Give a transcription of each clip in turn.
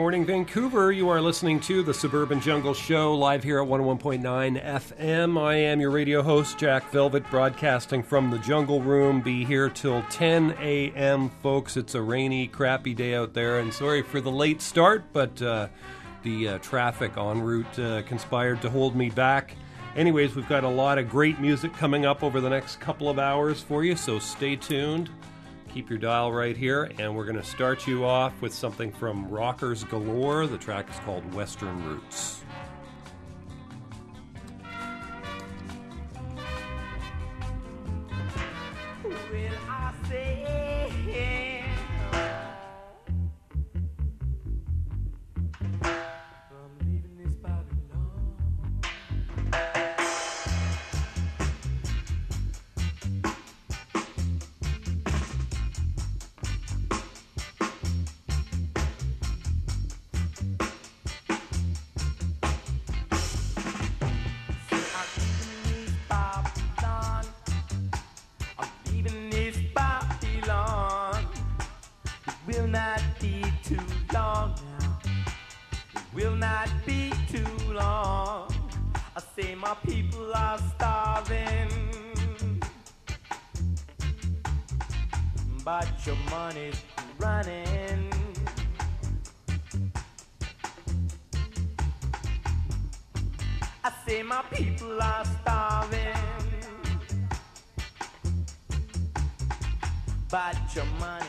Morning, Vancouver. You are listening to the Suburban Jungle Show live here at 101.9 FM. I am your radio host, Jack Velvet, broadcasting from the Jungle Room. Be here till 10 a.m., folks. It's a rainy, crappy day out there, and sorry for the late start, but uh, the uh, traffic en route uh, conspired to hold me back. Anyways, we've got a lot of great music coming up over the next couple of hours for you, so stay tuned keep your dial right here, and we're going to start you off with something from Rockers Galore. The track is called Western Roots. I say your mind.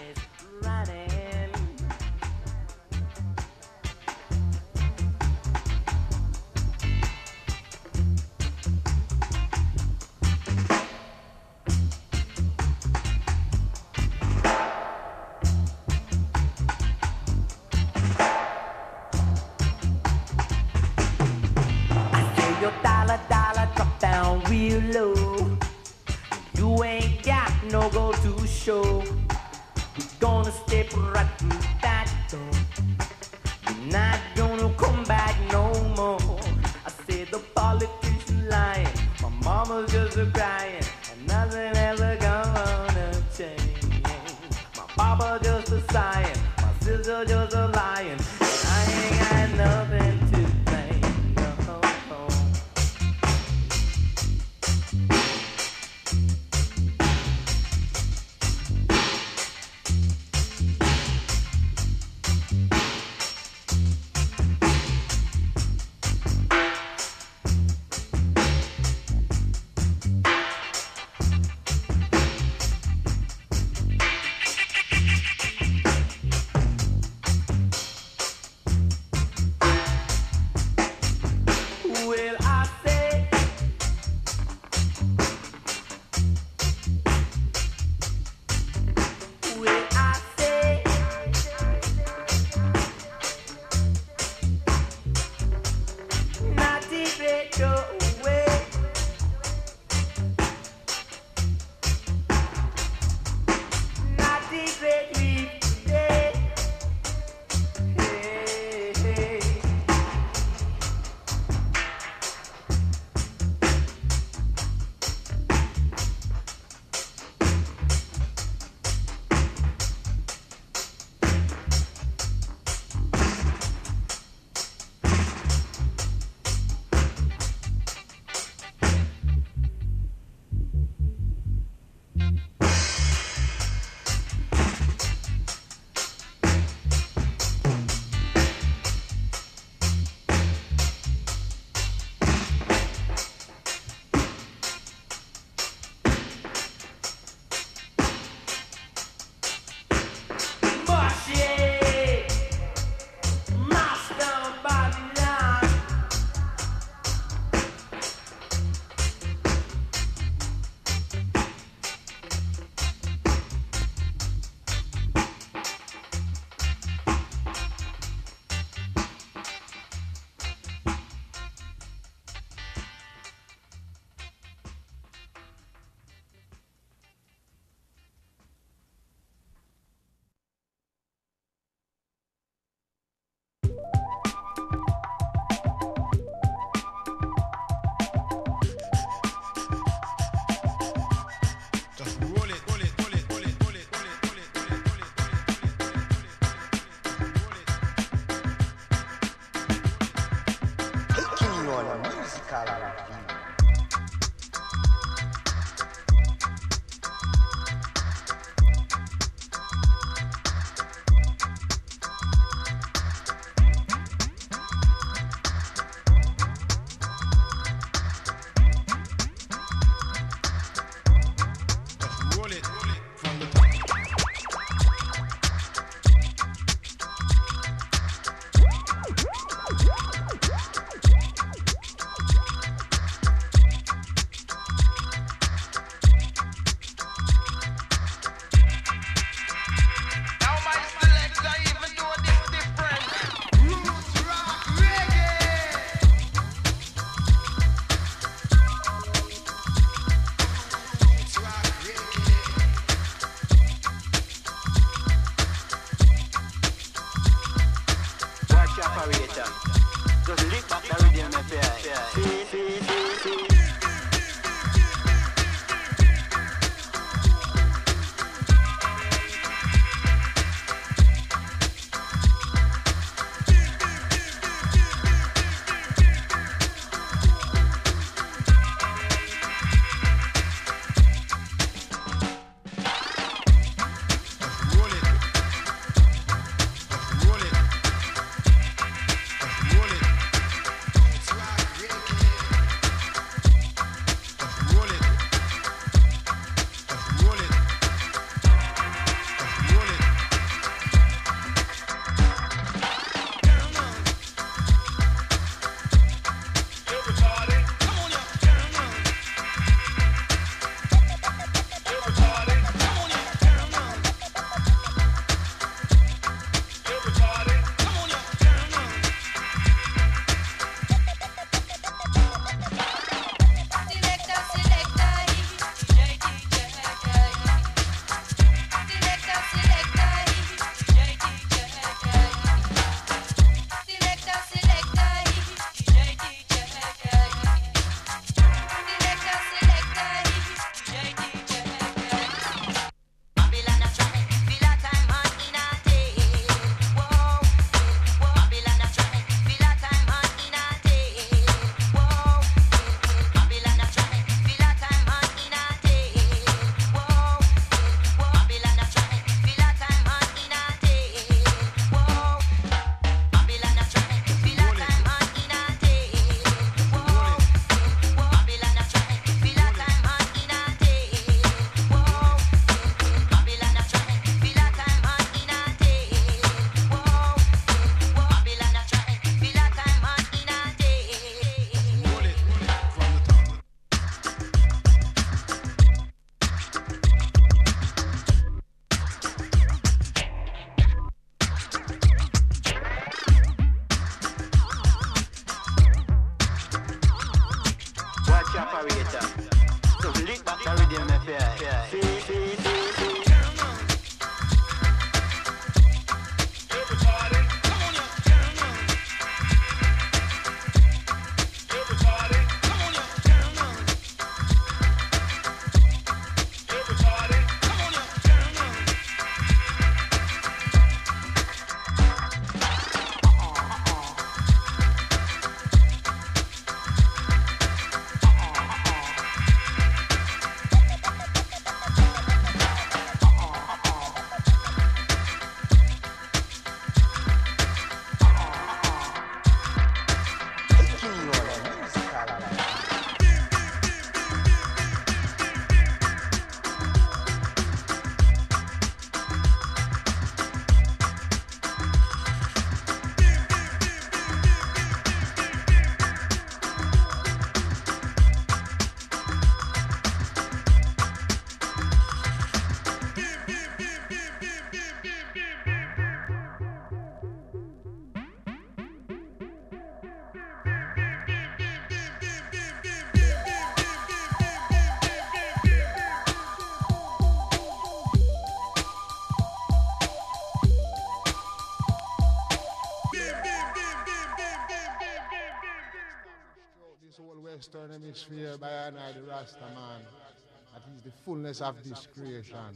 The fullness of this creation.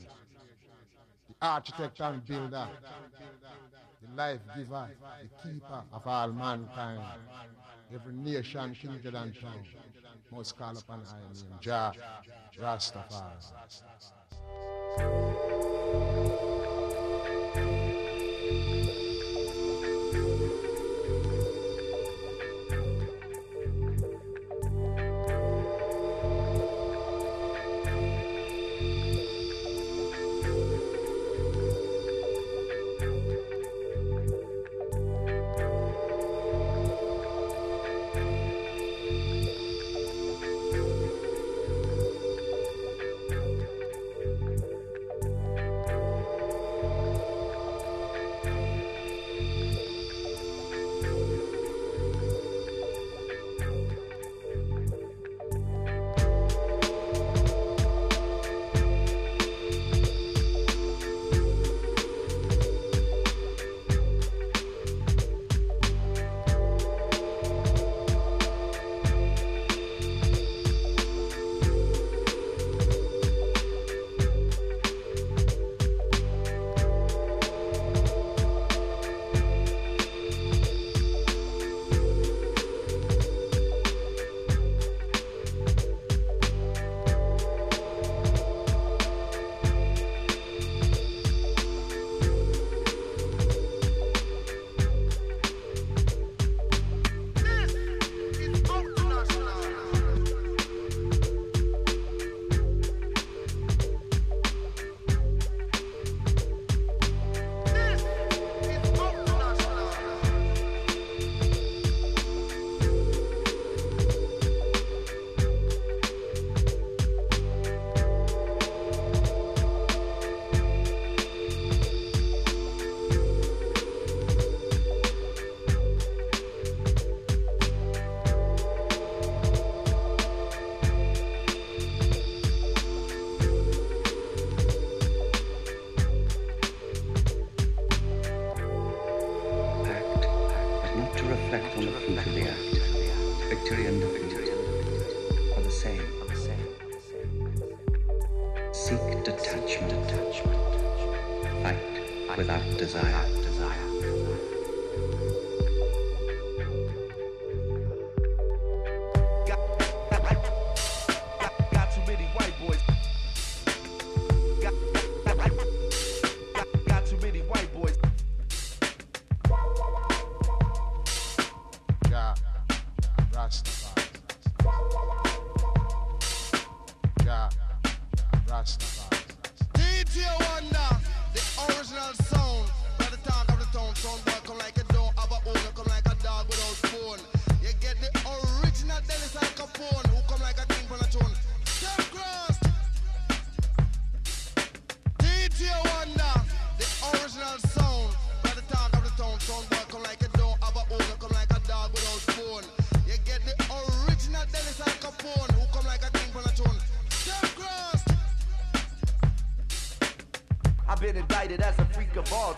The architect and builder, the life giver, the keeper of all mankind. Every nation, kindred and tongue must call upon I name Jah Rastafari.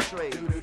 trade.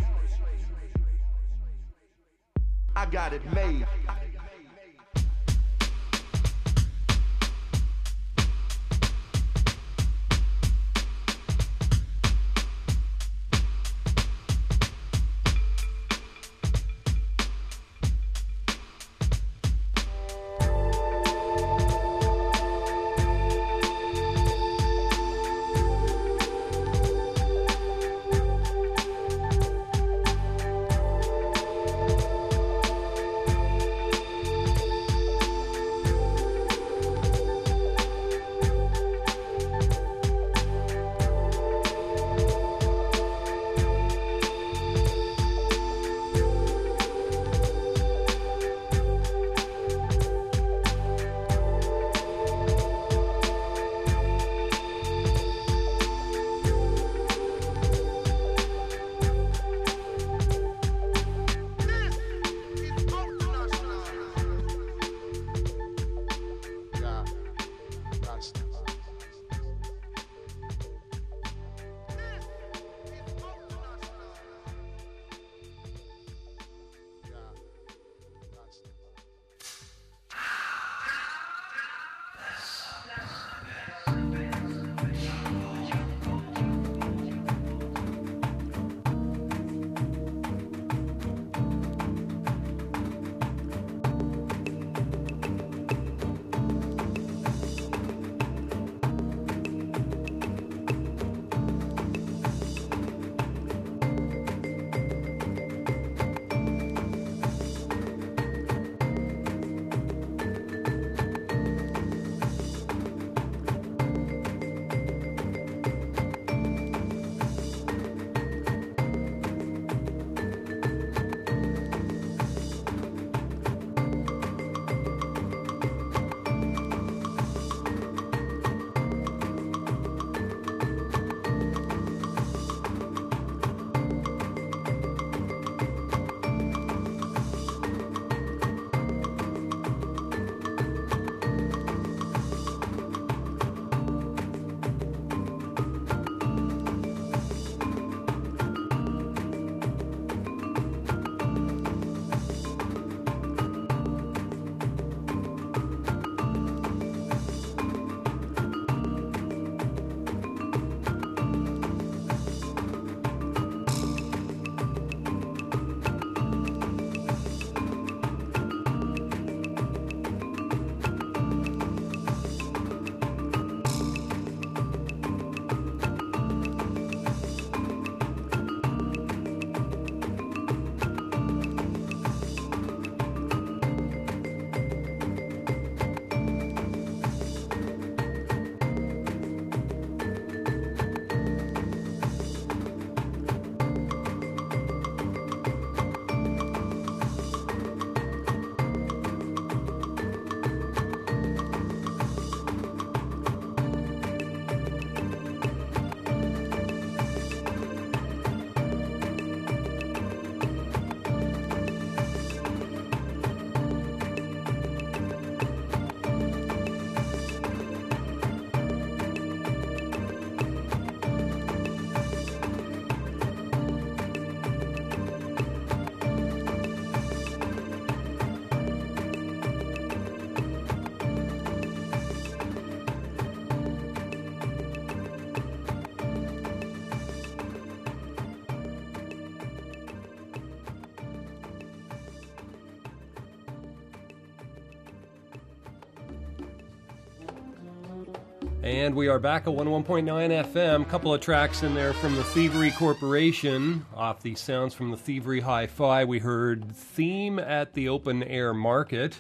And we are back at 101.9 FM. Couple of tracks in there from the Thievery Corporation. Off the sounds from the Thievery Hi Fi, we heard Theme at the Open Air Market.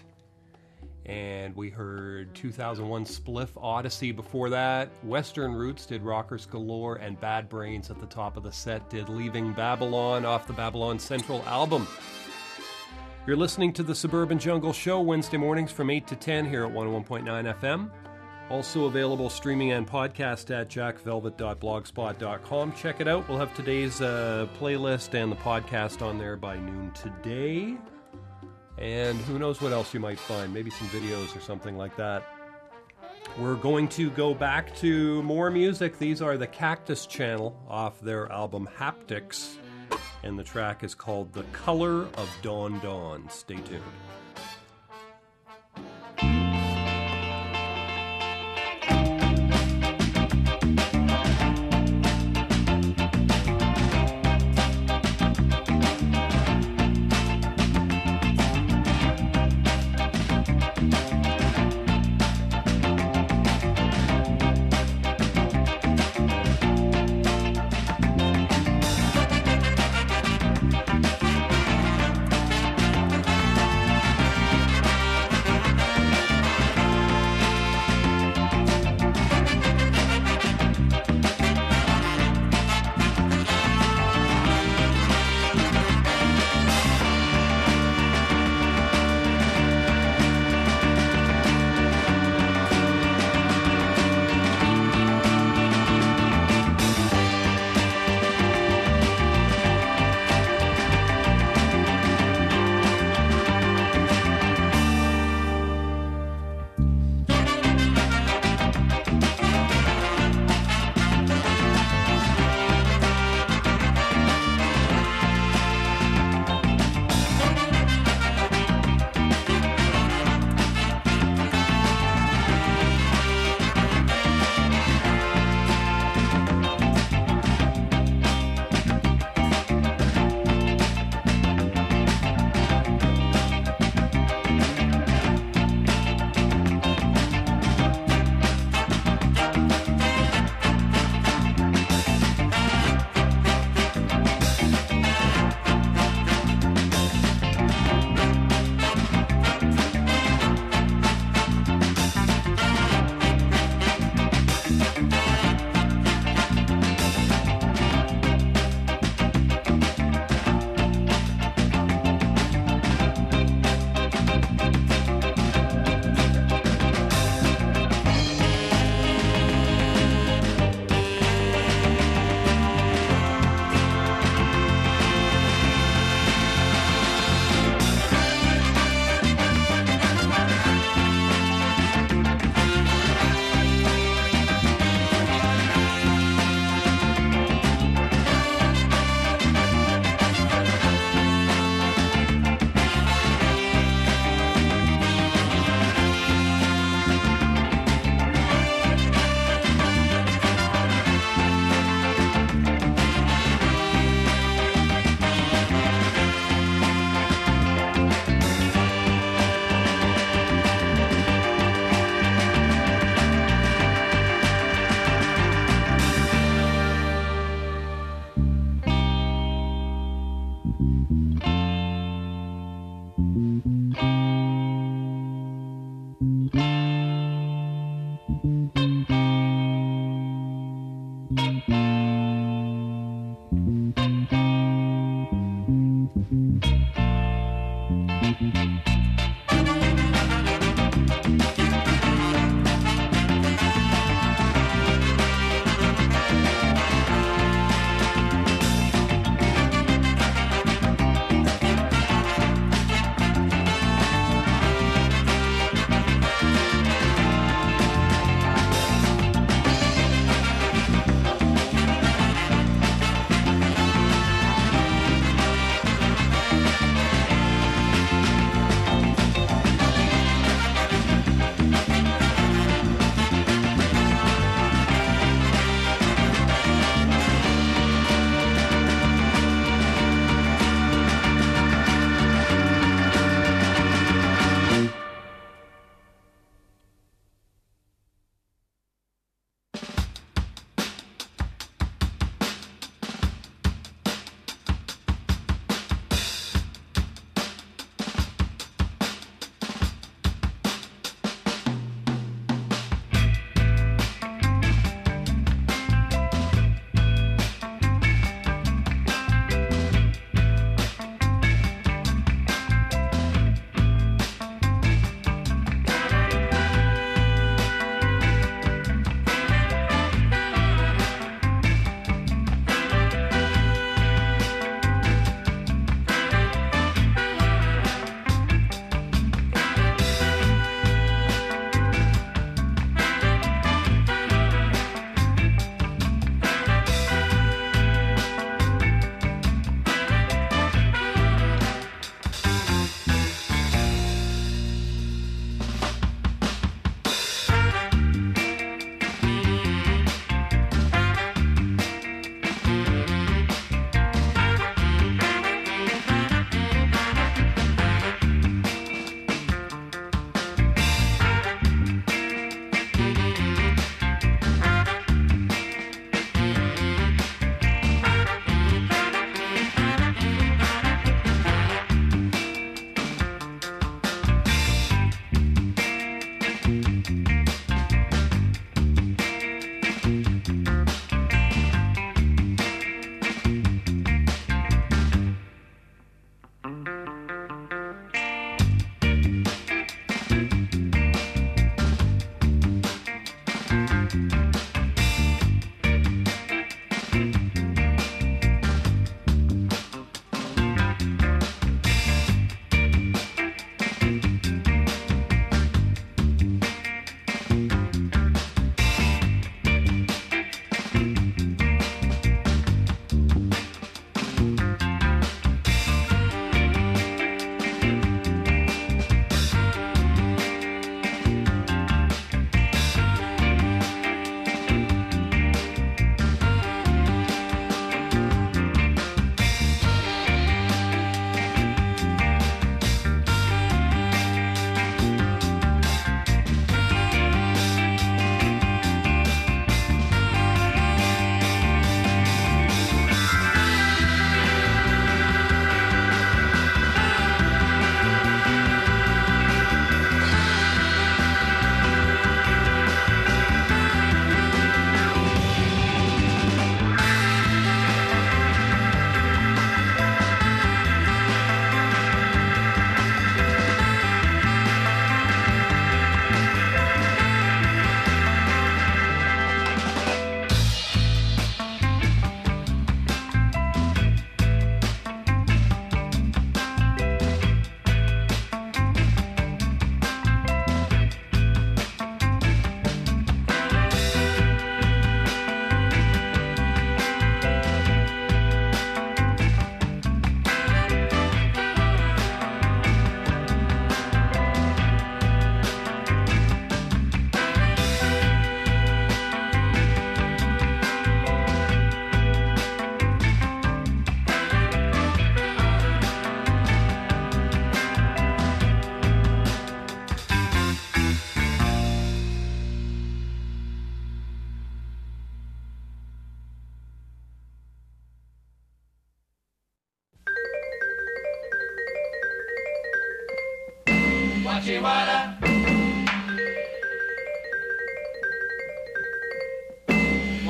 And we heard 2001 Spliff Odyssey before that. Western Roots did Rockers Galore, and Bad Brains at the top of the set did Leaving Babylon off the Babylon Central album. You're listening to the Suburban Jungle Show Wednesday mornings from 8 to 10 here at 101.9 FM. Also available streaming and podcast at jackvelvet.blogspot.com. Check it out. We'll have today's uh, playlist and the podcast on there by noon today. And who knows what else you might find. Maybe some videos or something like that. We're going to go back to more music. These are the Cactus Channel off their album Haptics. And the track is called The Color of Dawn Dawn. Stay tuned.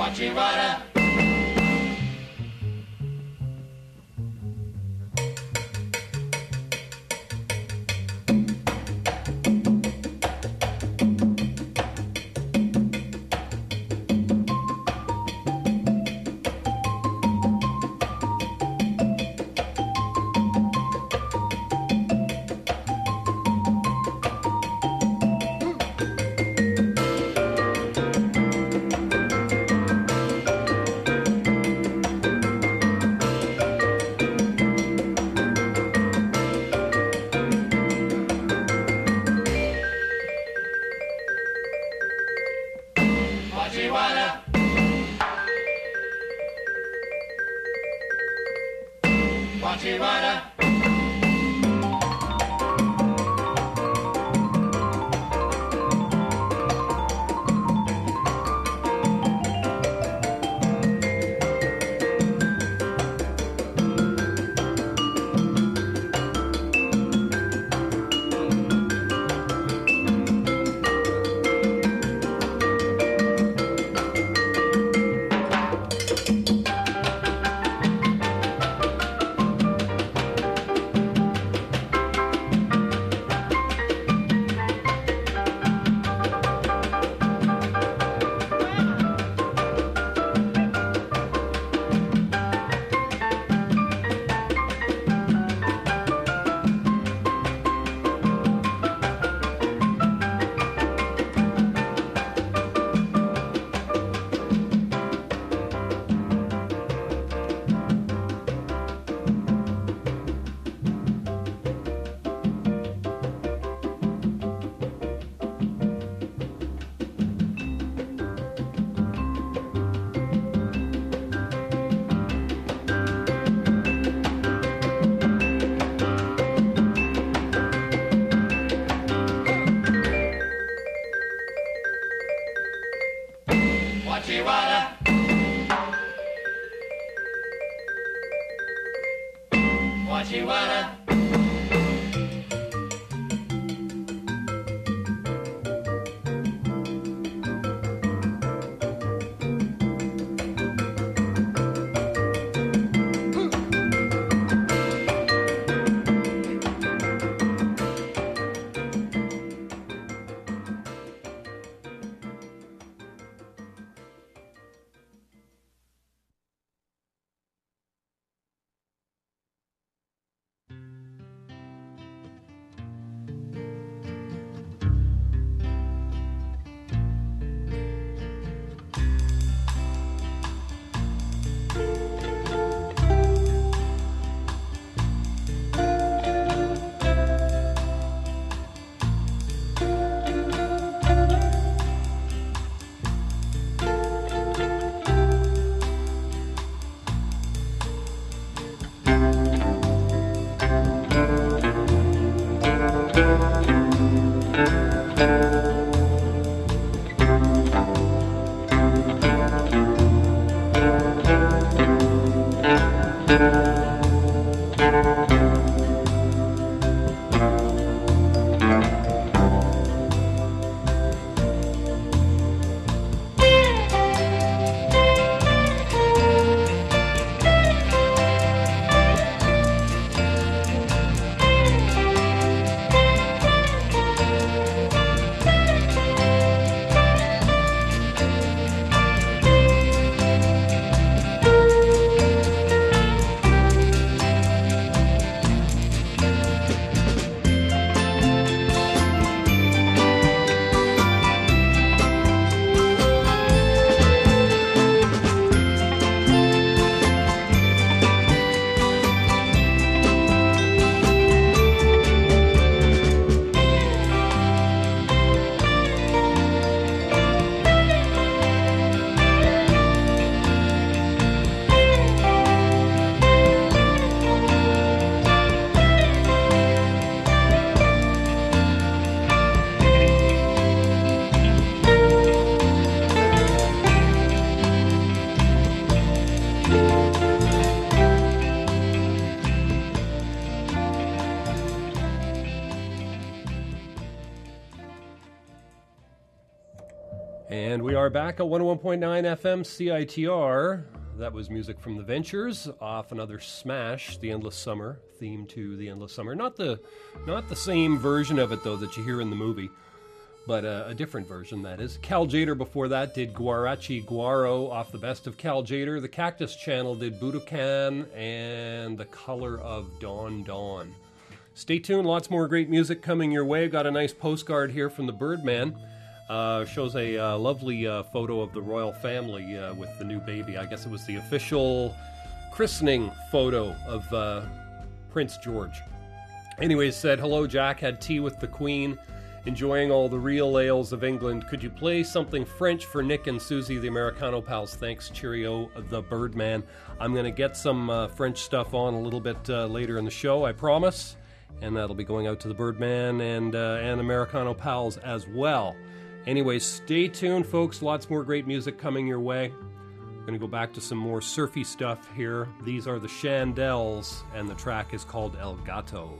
Potiguara are 101.9 FM CITR. That was music from the Ventures off another smash, The Endless Summer, theme to The Endless Summer. Not the not the same version of it though that you hear in the movie, but uh, a different version that is. Cal Tjader before that did Guarachi Guaro off the best of Cal Tjader. The Cactus Channel did Budokan and The Color of Dawn Dawn. Stay tuned, lots more great music coming your way. Got a nice postcard here from the Birdman. Uh, shows a uh, lovely uh, photo of the royal family uh, with the new baby. I guess it was the official christening photo of uh, Prince George. Anyways, said, Hello, Jack. Had tea with the Queen, enjoying all the real ales of England. Could you play something French for Nick and Susie, the Americano pals? Thanks, cheerio, the Birdman. I'm going to get some uh, French stuff on a little bit later in the show, I promise. And that'll be going out to the Birdman and, and Americano pals as well. Anyway, stay tuned, folks. Lots more great music coming your way. I'm going to go back to some more surfy stuff here. These are the Shandells, and the track is called El Gato.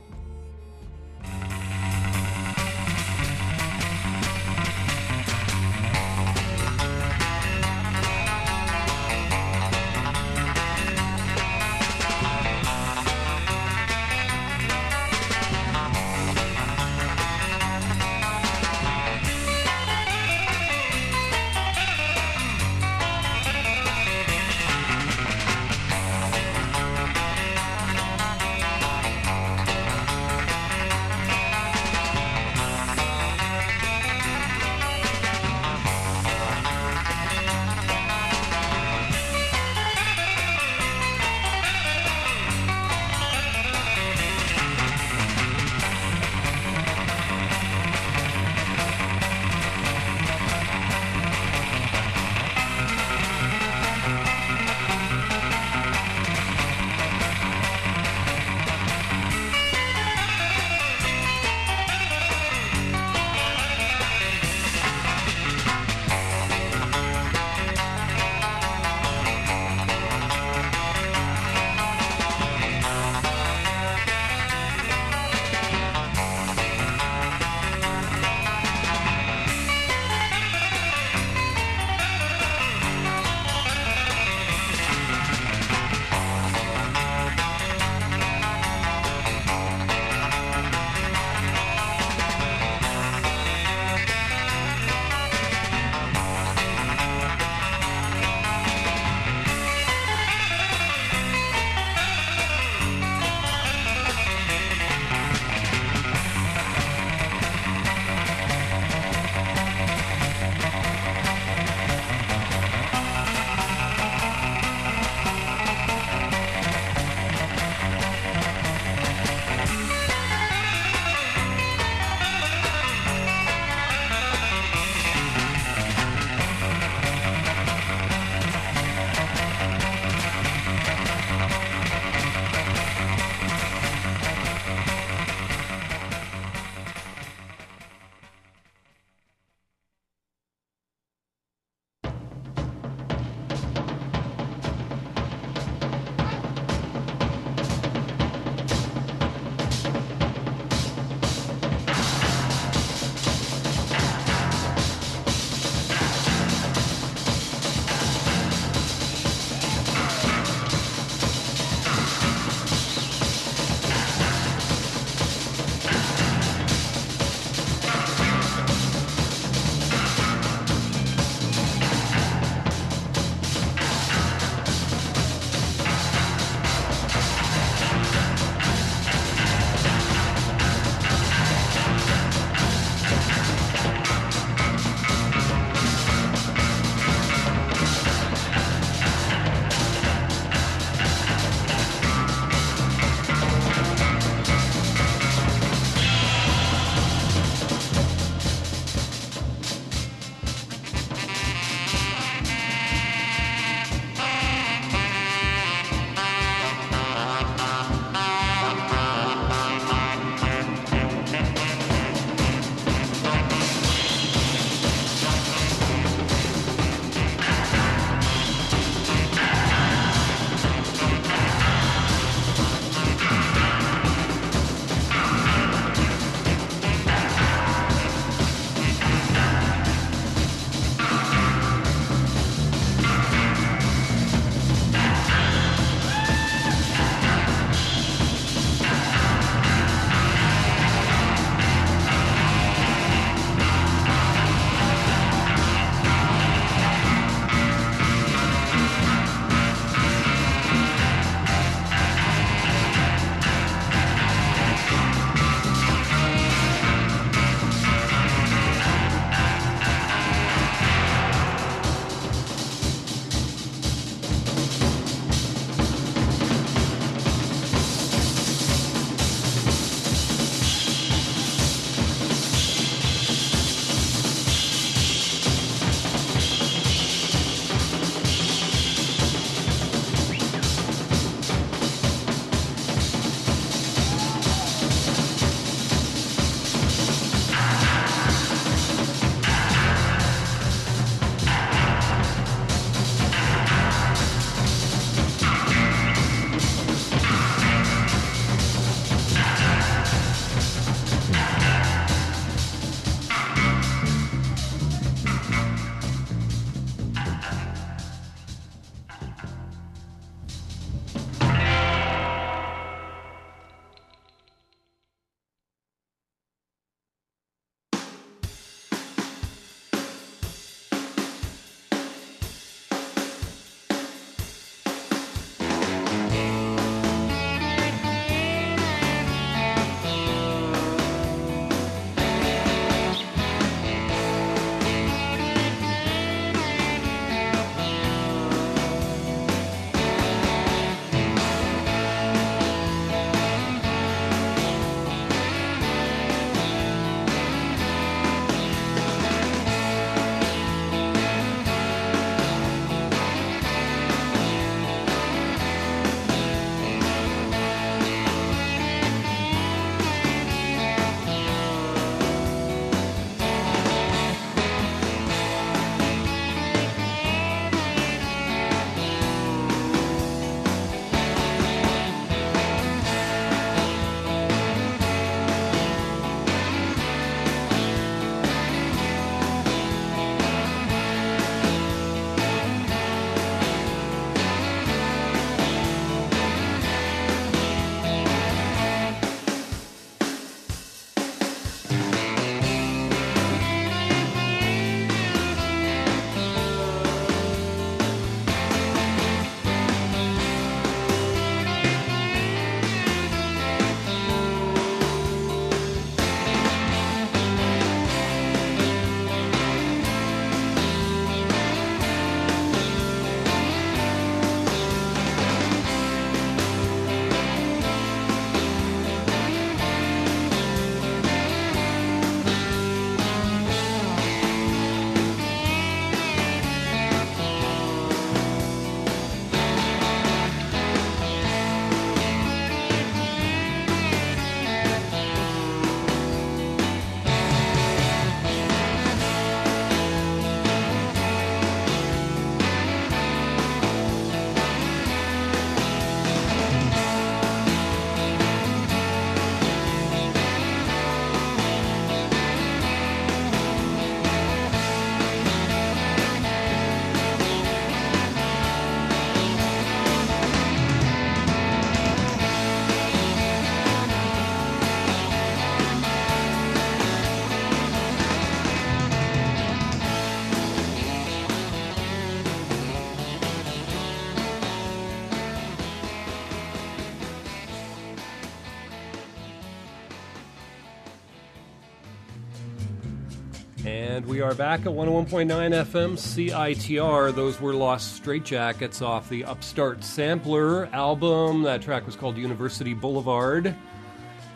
We are back at 101.9 FM CITR. Those were Los Straitjackets off the Upstart Sampler album. That track was called University Boulevard.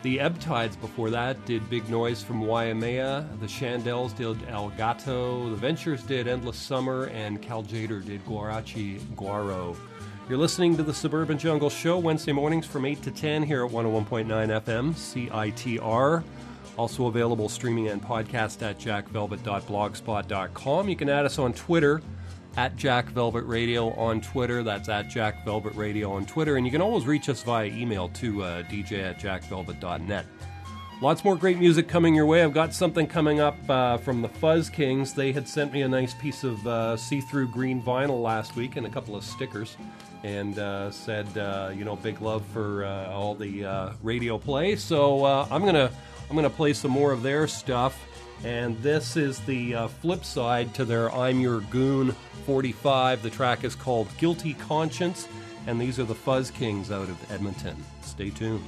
The Ebb Tides before that did Big Noise from Waimea. The Shandels did El Gato. The Ventures did Endless Summer. And Cal Tjader did Guarachi Guaro. You're listening to the Suburban Jungle Show Wednesday mornings from 8 to 10 here at 101.9 FM CITR. Also available streaming and podcast at jackvelvet.blogspot.com. You can add us on Twitter at Jack Velvet Radio on Twitter. That's at Jack Velvet Radio on Twitter. And you can always reach us via email to uh, dj at jackvelvet.net. Lots more great music coming your way. I've got something coming up uh, from the Fuzz Kings. They had sent me a nice piece of uh, see through green vinyl last week and a couple of stickers and uh, said, uh, you know, big love for uh, all the uh, radio play. So I'm going to I'm going to play some more of their stuff. And this is the uh, flip side to their I'm Your Goon 45. The track is called Guilty Conscience, and these are the Fuzz Kings out of Edmonton. Stay tuned.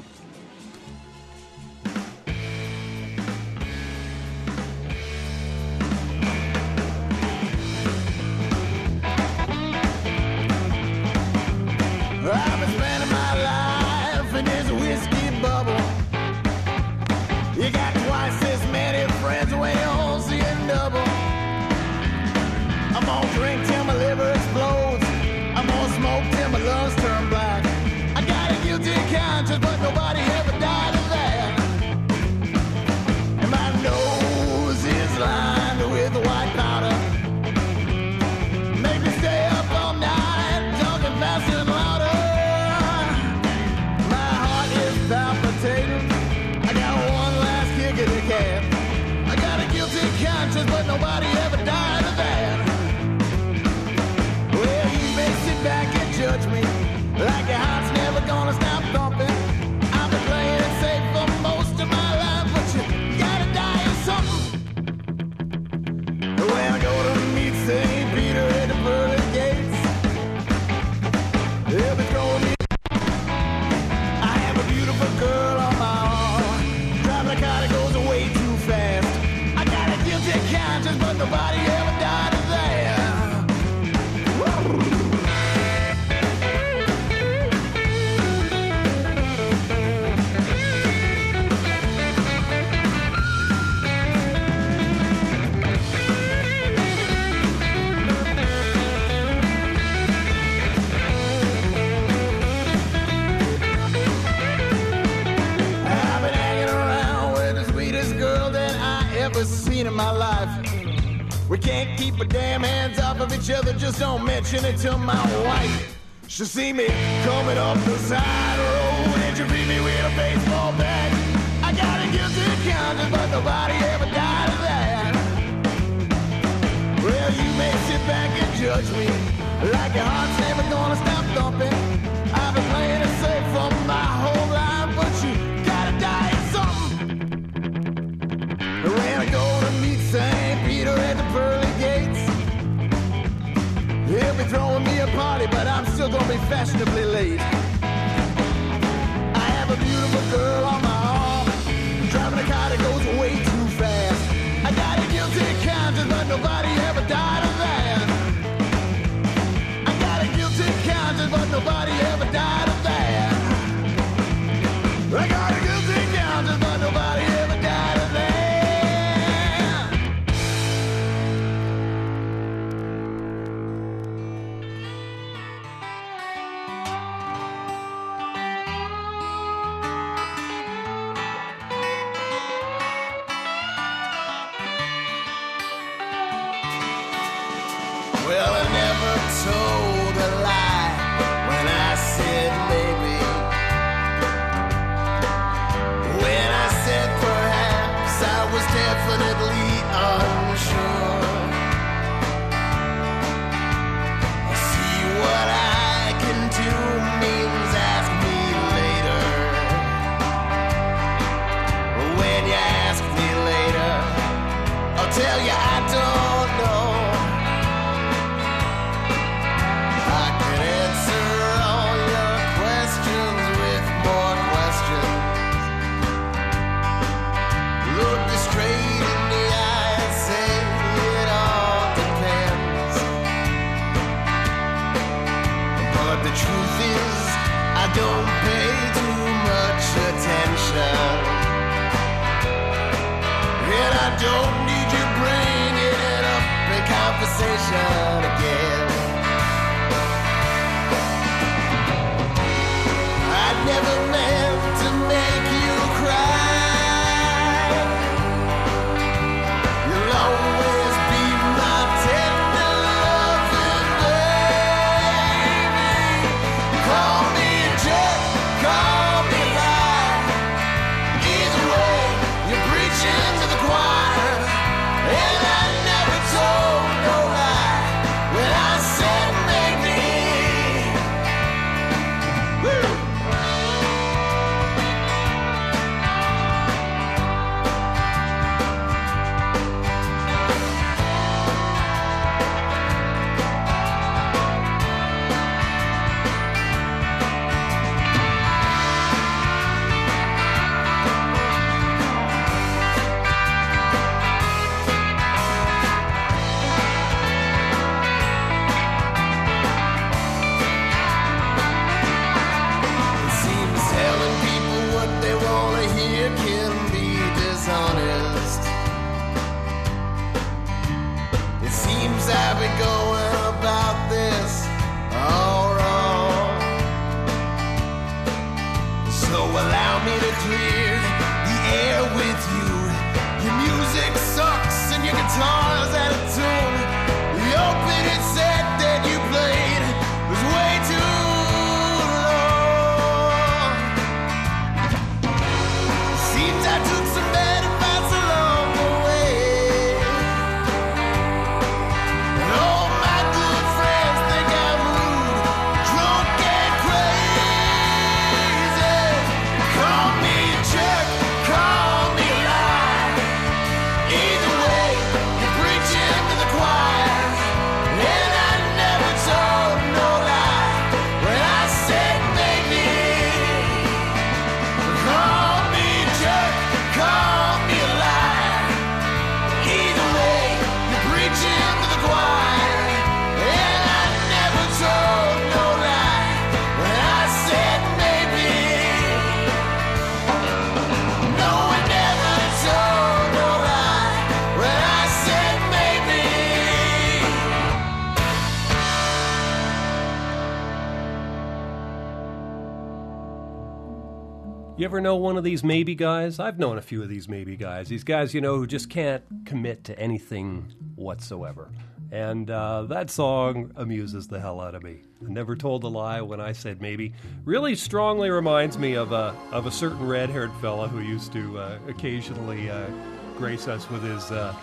Mention it to my wife. She'll see me coming up the side road and she'll beat me with a baseball bat. I got a guilty conscience, party, but I'm still gonna be fashionably late. I have a beautiful girl on my arm, driving a car that goes way know one of these maybe guys? I've known a few of these maybe guys. These guys, you know, who just can't commit to anything whatsoever. And uh, that song amuses the hell out of me. I never told a lie when I said maybe. Really strongly reminds me of a of a certain red-haired fella who used to uh, occasionally uh, grace us with his uh,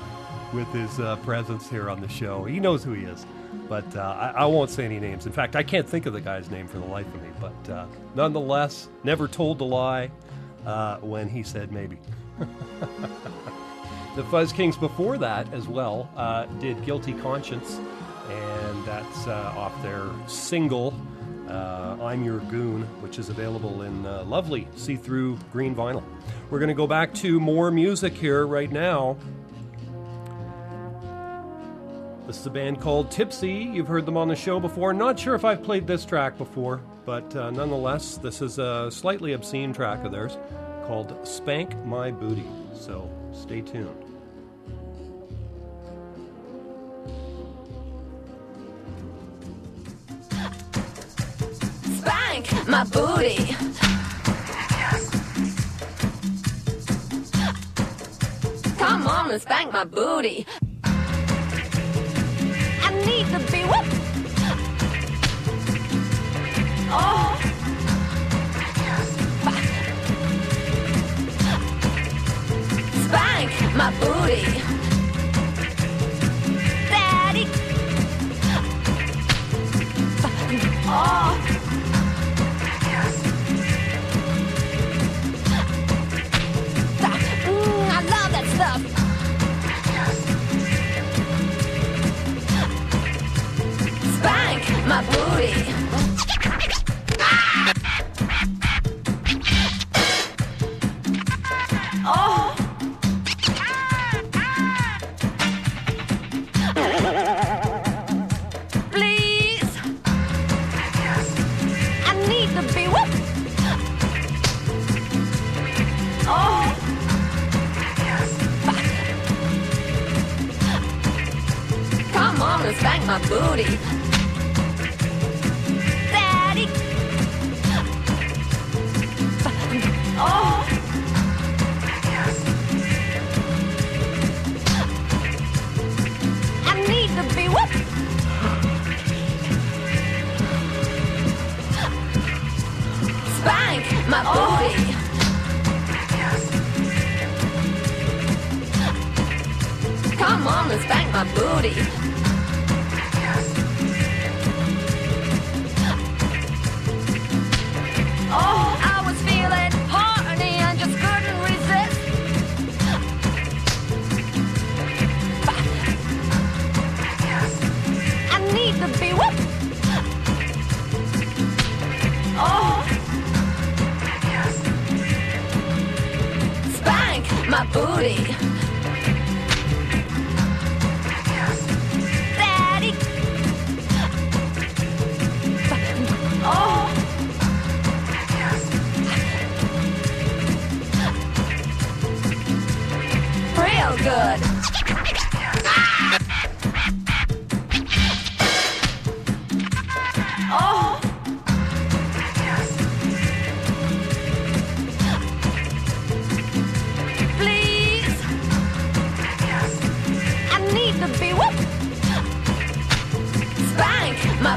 with his uh, presence here on the show. He knows who he is, but uh, I, I won't say any names. In fact, I can't think of the guy's name for the life of me. But nonetheless, never told a lie uh, when he said maybe. the Fuzz Kings before that as well uh, did Guilty Conscience, and that's uh, off their single. Uh, I'm Your Goon, which is available in uh, lovely see through green vinyl. We're going to go back to more music here right now. This is a band called Tipsy. You've heard them on the show before. Not sure if I've played this track before, but uh, nonetheless, this is a slightly obscene track of theirs called Spank My Booty. So stay tuned. Spank my booty. Come on and spank my booty. I need to be whipped. Oh. Spank my booty. Daddy. Oh. Mm, I love that stuff. my booty. quality.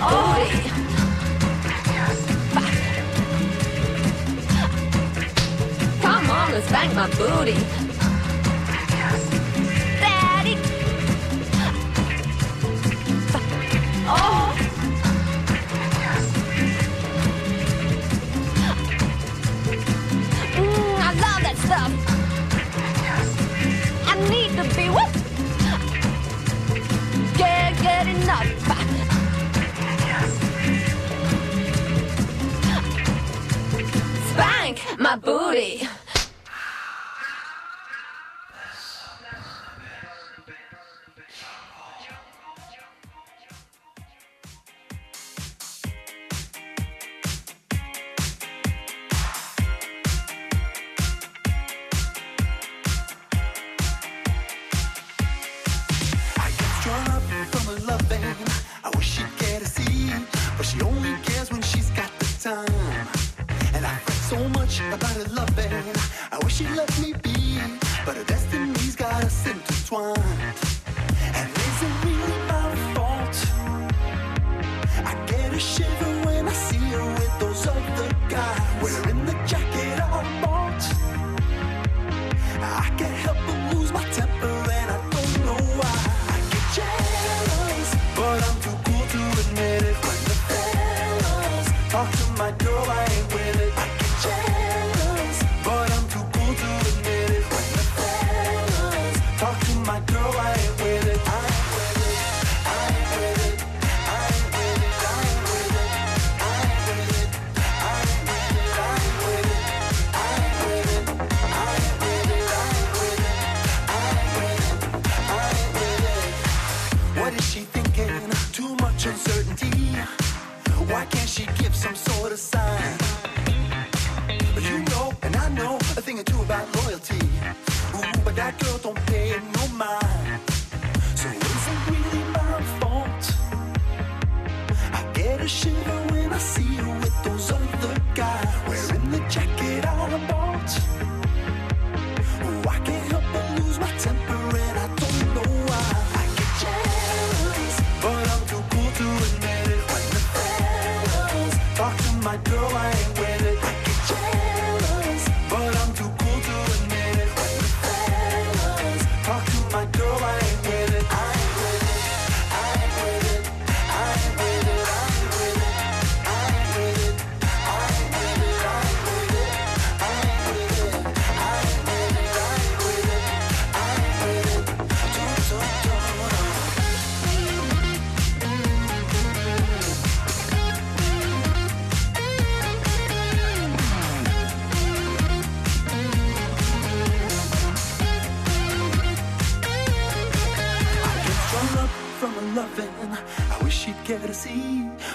my. Come on, let's bang my booty. booty.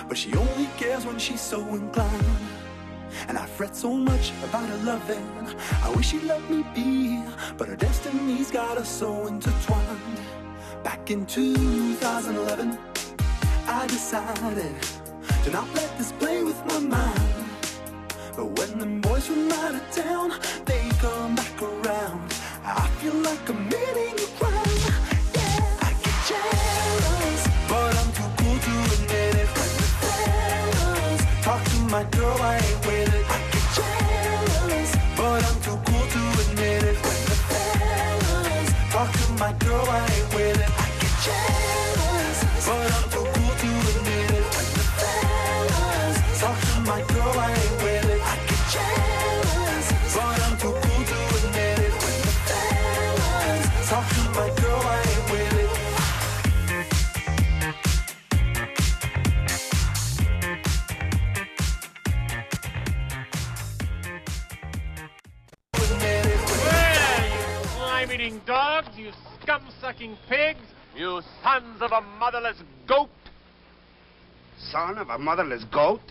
But she only cares when she's so inclined. And I fret so much about her loving. I wish she'd let me be But her destiny's got us so intertwined. Back in 2011 I decided To not let this play with my mind. But when the boys from out of town They come back around I feel like I'm meeting you sucking pigs, you sons of a motherless goat! Son of a motherless goat?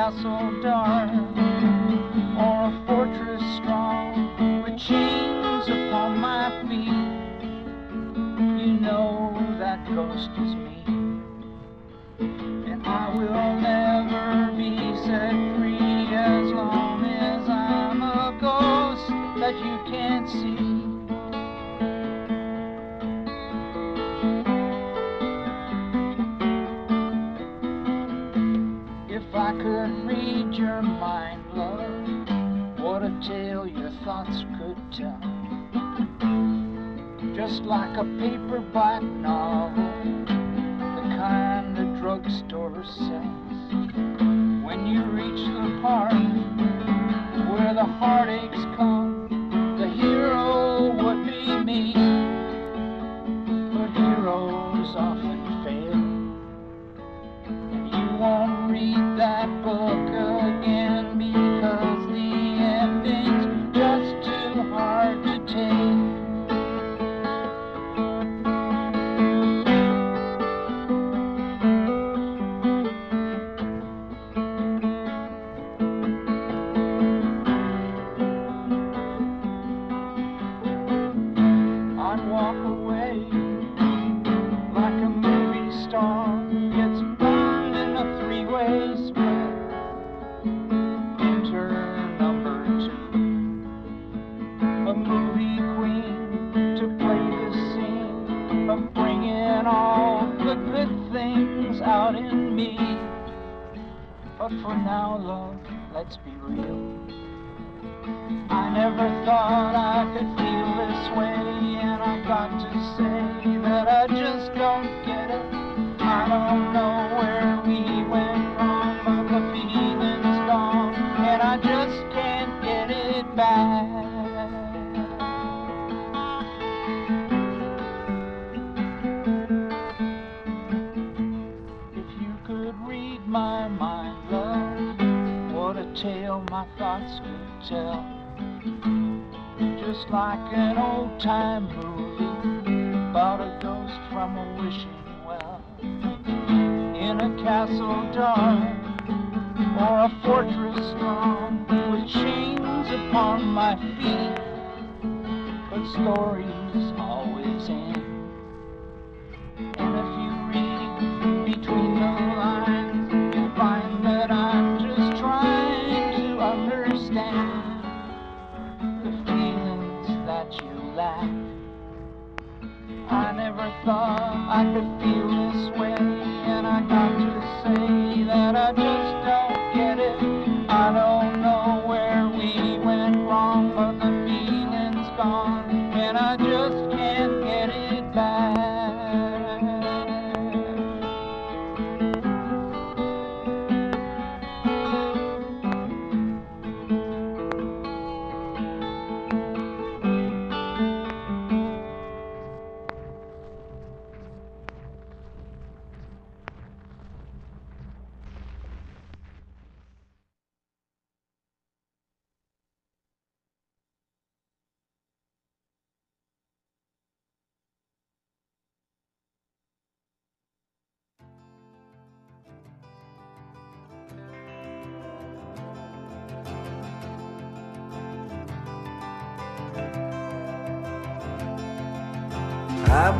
castle dark or a fortress strong with chains upon my feet. You know that ghost is me, and I will never be set free as long as I'm a ghost that you can't see. tale your thoughts could tell. Just like a paperback novel, the kind the drugstore sells. When you reach the part where the heartaches come.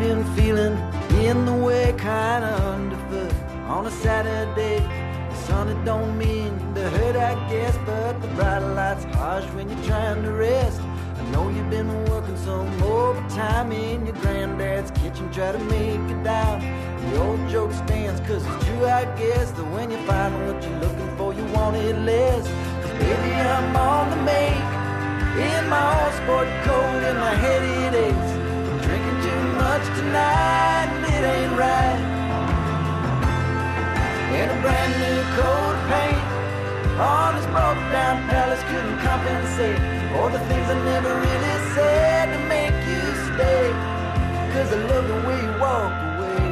Been feeling down palace couldn't compensate for the things I never really said to make you stay. Cause I love the way you walk away.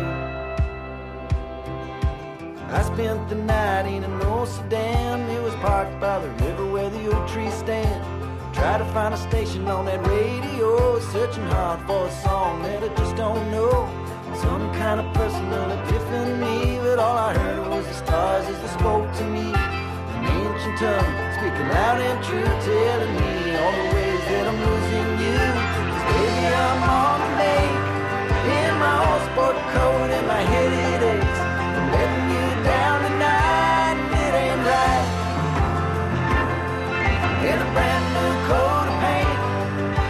I spent the night in an old sedan. It was parked by the river where the old trees stand. Try to find a station on that radio, searching hard for a song that I just don't know. Some kind of personal epiphany, but all I heard was the stars as they spoke to me. An ancient tongue and true, telling me all the ways that I'm losing you. baby, I'm make, in my old sport coat and my head it aches. I'm letting you down tonight, and it ain't right. A brand new coat of paint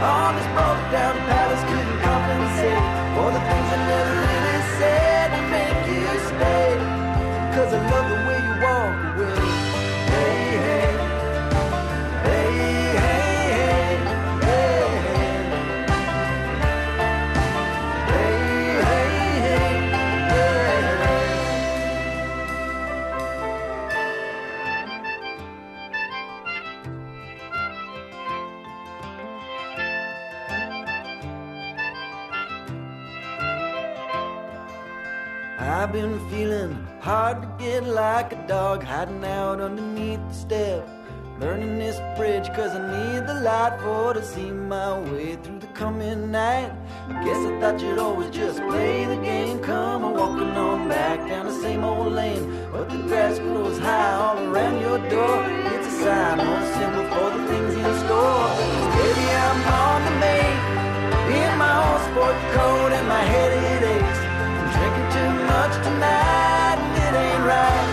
on this broke down palace couldn't compensate for the things I never really said make you I love I've been feeling hard to get like a dog hiding out underneath the step. Burning this bridge cause I need the light for to see my way through the coming night. I guess I thought you'd always just play the game. Come on, walking on back down the same old lane. But the grass grows high all around your door. It's a sign or a symbol for the things in store. baby, I'm on the make. In my old sport coat and my head it aches. Much tonight and it ain't right.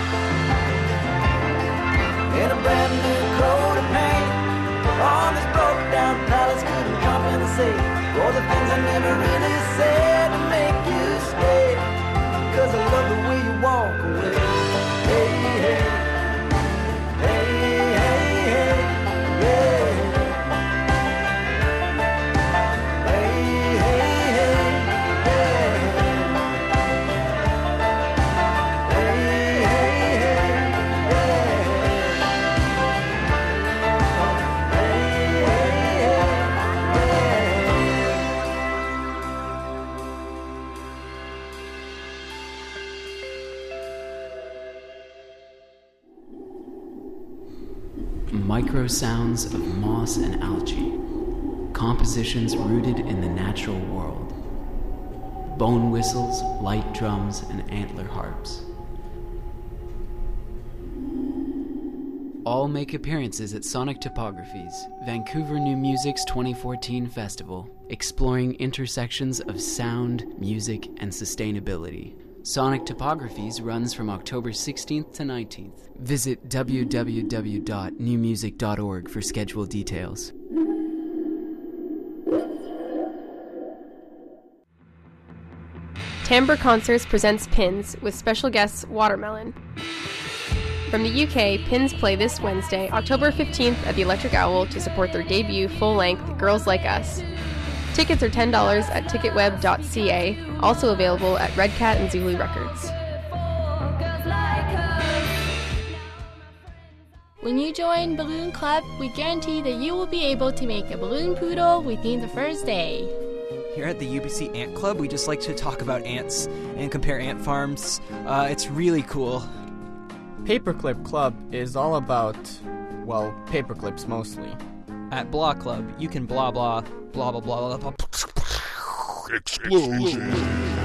In a brand new coat of paint on this broke down palace couldn't compensate for the things I never really micro sounds of moss and algae, compositions rooted in the natural world, bone whistles, light drums, and antler harps. All make appearances at Sonic Topographies, Vancouver New Music's 2014 festival, exploring intersections of sound, music, and sustainability. Sonic Topographies runs from October 16th to 19th. Visit www.newmusic.org for schedule details. Timbre Concerts presents Pins with special guests Watermelon. From the UK, Pins play this Wednesday, October 15th at the Electric Owl to support their debut full length Girls Like Us. Tickets are $10 at ticketweb.ca, also available at Red Cat and Zulu Records. When you join Balloon Club, we guarantee that you will be able to make a balloon poodle within the first day. Here at the UBC Ant Club, we just like to talk about ants and compare ant farms. Uh, it's really cool. Paperclip Club is all about, well, paperclips mostly. At Blah Club, you can blah blah blah blah blah blah. blah. Explosion.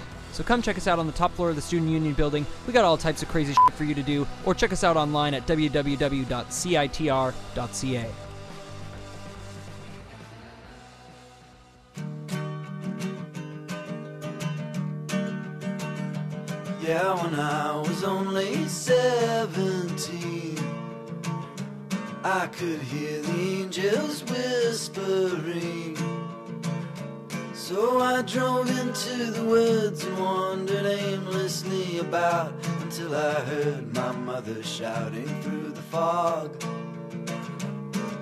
So come check us out on the top floor of the Student Union building. We got all types of crazy shit for you to do, or check us out online at www.citr.ca. Yeah, when I was only 17, I could hear the angels whispering. So I drove into the woods and wandered aimlessly about until I heard my mother shouting through the fog.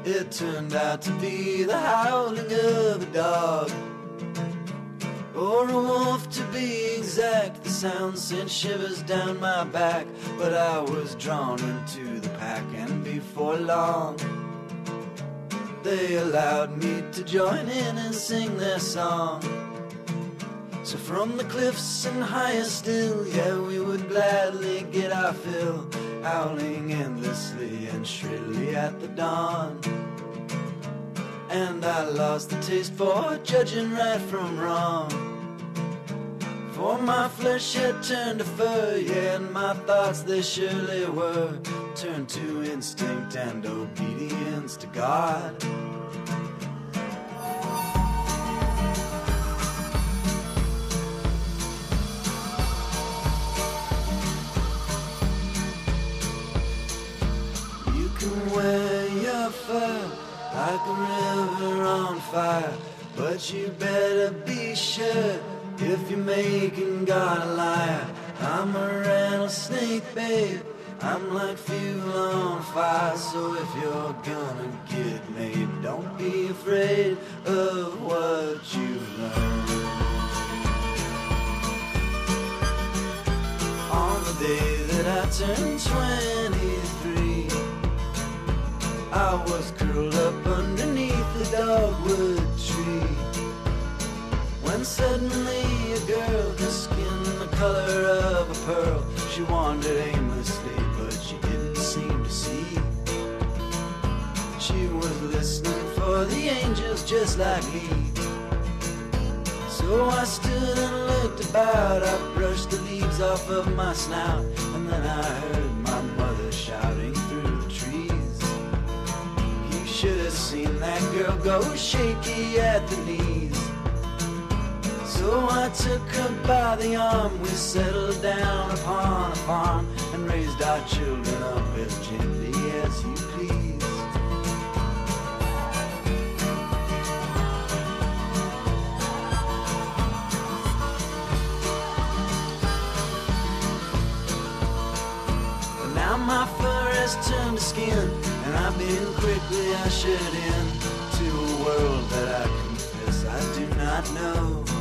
It turned out to be the howling of a dog. Or a wolf to be exact. The sound sent shivers down my back. But I was drawn into the pack, and before long, they allowed me to join in and sing their song. So from the cliffs and higher still, yeah, we would gladly get our fill, howling endlessly and shrilly at the dawn. And I lost the taste for judging right from wrong. For my flesh had turned to fur, yeah, and my thoughts they surely were turned to instinct and obedience to God. You can wear your fur like a river on fire, but you better be sure if you're making God a liar. I'm a rattlesnake, babe. I'm like fuel on fire, so if you're gonna get me, don't be afraid of what you learn. On the day that I turned 23, I was curled up underneath the dogwood tree. When suddenly a girl, her skin the color of a pearl, she wandered aimlessly, but she didn't seem to see. She was listening for the angels just like me. So I stood and looked about, I brushed the leaves off of my snout, and then I heard my mother shouting through the trees. You should have seen that girl go shaky at the knees. So I took her by the arm, we settled down upon a farm and raised our children up as gently as you please. But now my fur has turned to skin, and I've been quickly ushered in to a world that I confess I do not know.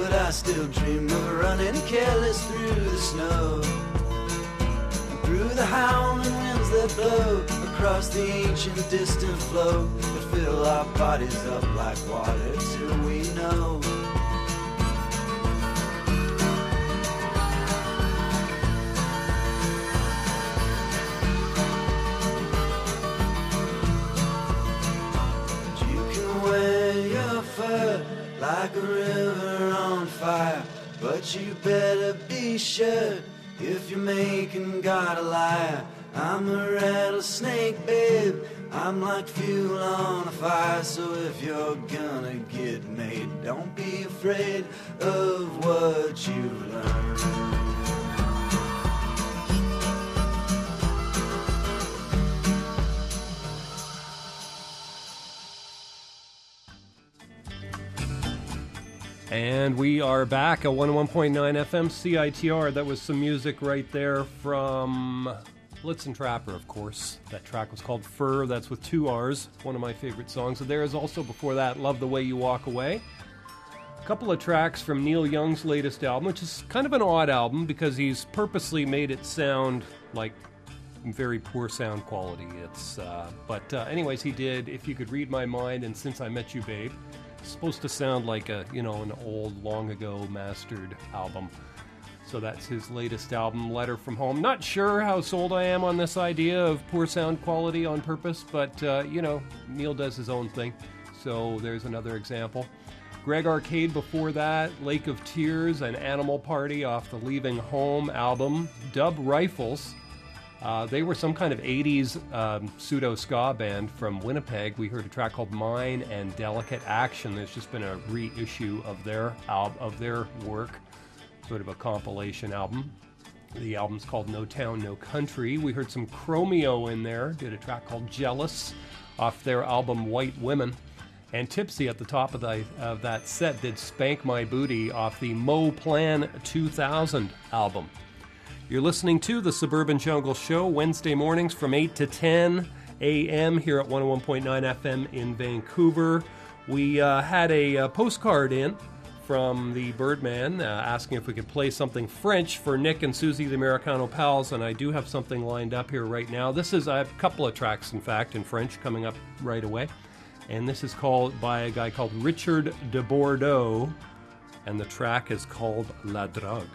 But I still dream of running careless through the snow. Through the howling winds that blow across the ancient distant flow that fill our bodies up like water till we know. You can wear your fur like a river on fire, but you better be sure if you're making God a liar. I'm a rattlesnake, babe. I'm like fuel on a fire, so if you're gonna get made, don't be afraid of what you've learned. And we are back at 101.9 FM CITR. That was some music right there from Blitzen Trapper, of course. That track was called Fur. That's with two R's. One of my favorite songs. And there is also before that Love the Way You Walk Away. A couple of tracks from Neil Young's latest album, which is kind of an odd album because he's purposely made it sound like very poor sound quality. It's uh, but uh, anyways, he did "If You Could Read My Mind" and "Since I Met You, Babe." Supposed to sound like a you know an old, long ago mastered album. So that's his latest album, Letter from Home. Not sure how sold I am on this idea of poor sound quality on purpose, but uh, you know Neil does his own thing. So there's another example. Greg Arcade before that, Lake of Tears, and Animal Party off the Leaving Home album. Dub Rifles. Uh, they were some kind of 80s um, pseudo ska band from Winnipeg. We heard a track called Mine and Delicate Action. There's just been a reissue of their al- of their work, sort of a compilation album. The album's called No Town, No Country. We heard some Chromeo in there, did a track called Jealous off their album White Women. And Tipsy at the top of, the, of that set did Spank My Booty off the Mo Plan 2000 album. You're listening to the Suburban Jungle Show Wednesday mornings from 8 to 10 a.m. here at 101.9 FM in Vancouver. We uh, had a uh, postcard in from the Birdman uh, asking if we could play something French for Nick and Susie, the Americano Pals, and I do have something lined up here right now. This is I have a couple of tracks, in fact, in French coming up right away. And this is called by a guy called Richard de Bordeaux, and the track is called La Drogue.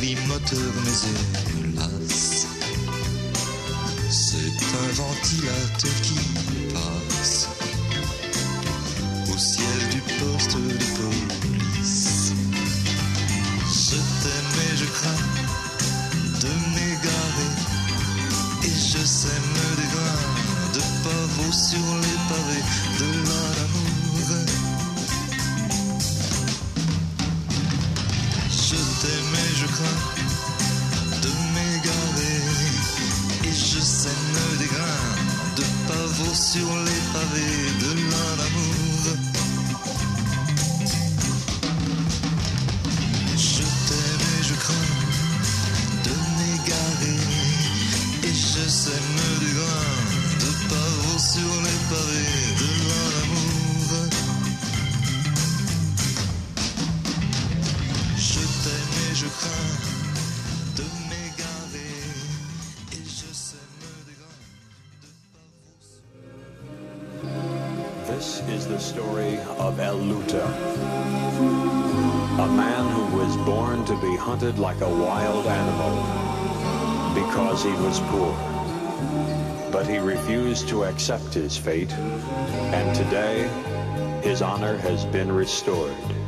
grimoteur mes hélas. C'est un ventilateur qui passe au ciel du poste accept his fate, and today his honor has been restored.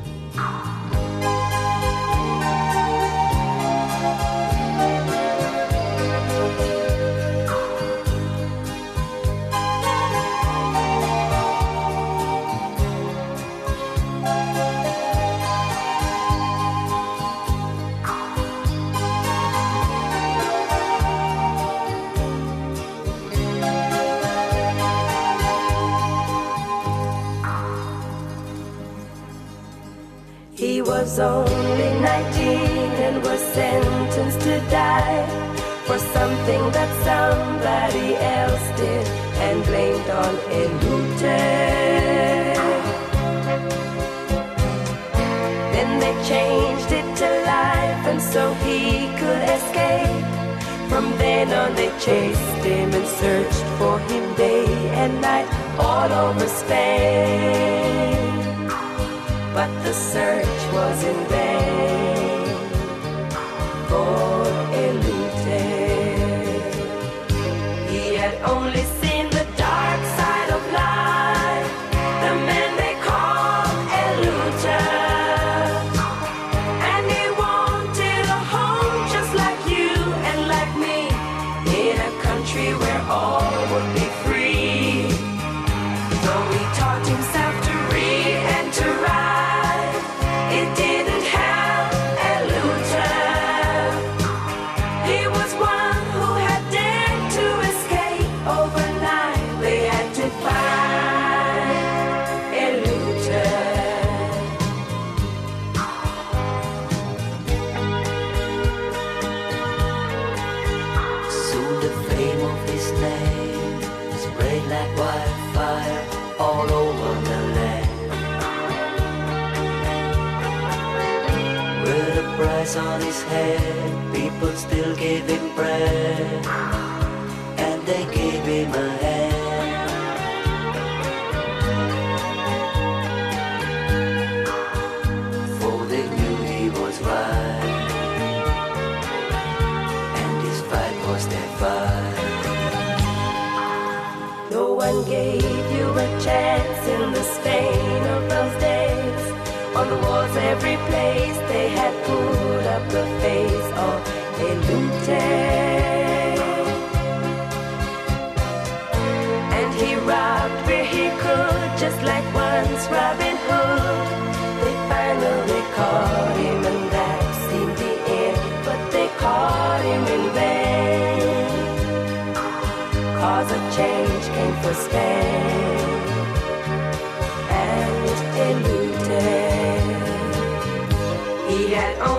spread like wildfire all over the land. With a price on his head, people still gave him bread, and they gave him a hand. Every place, they had put up the face oh, of El Lute. And he robbed where he could, just like once Robin Hood. They finally caught him, and that seemed the end. But they caught him in vain. Cause a change came for Spain He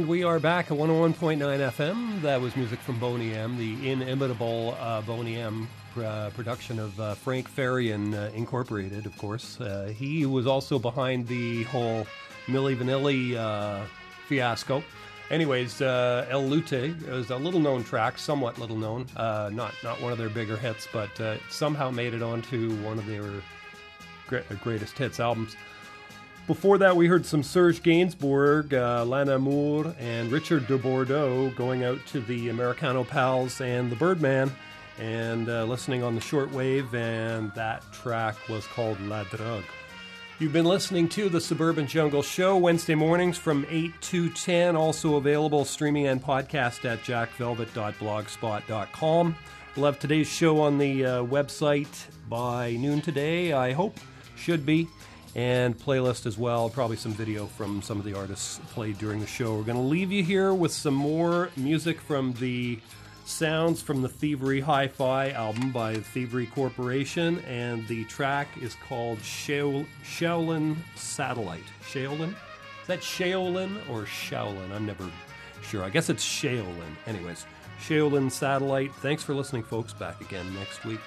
And we are back at 101.9 FM. That was music from Boney M, the inimitable uh, Boney M uh, production of uh, Frank Farian uh, Incorporated, of course. Uh, he was also behind the whole Milli Vanilli uh, fiasco. Anyways, El Lute is a little known track, somewhat little known, not not one of their bigger hits, but somehow made it onto one of their gre- greatest hits albums. Before that, we heard some Serge Gainsbourg, uh, L'Amour, and Richard de Bordeaux going out to the Americano Pals and the Birdman and uh, listening on the shortwave, and that track was called La Drogue. You've been listening to the Suburban Jungle Show Wednesday mornings from 8 to 10, also available streaming and podcast at jackvelvet.blogspot.com. We'll have today's show on the uh, website by noon today, I hope. Should be and playlist as well. Probably some video from some of the artists played during the show. We're going to leave you here with some more music from the sounds from the Thievery Hi Fi album by Thievery Corporation, and the track is called Shaol- Shaolin Satellite. Shaolin? Is that Shaolin or Shaolin? I'm never sure. I guess it's Shaolin. Anyways, Shaolin Satellite. Thanks for listening, folks. Back again next week.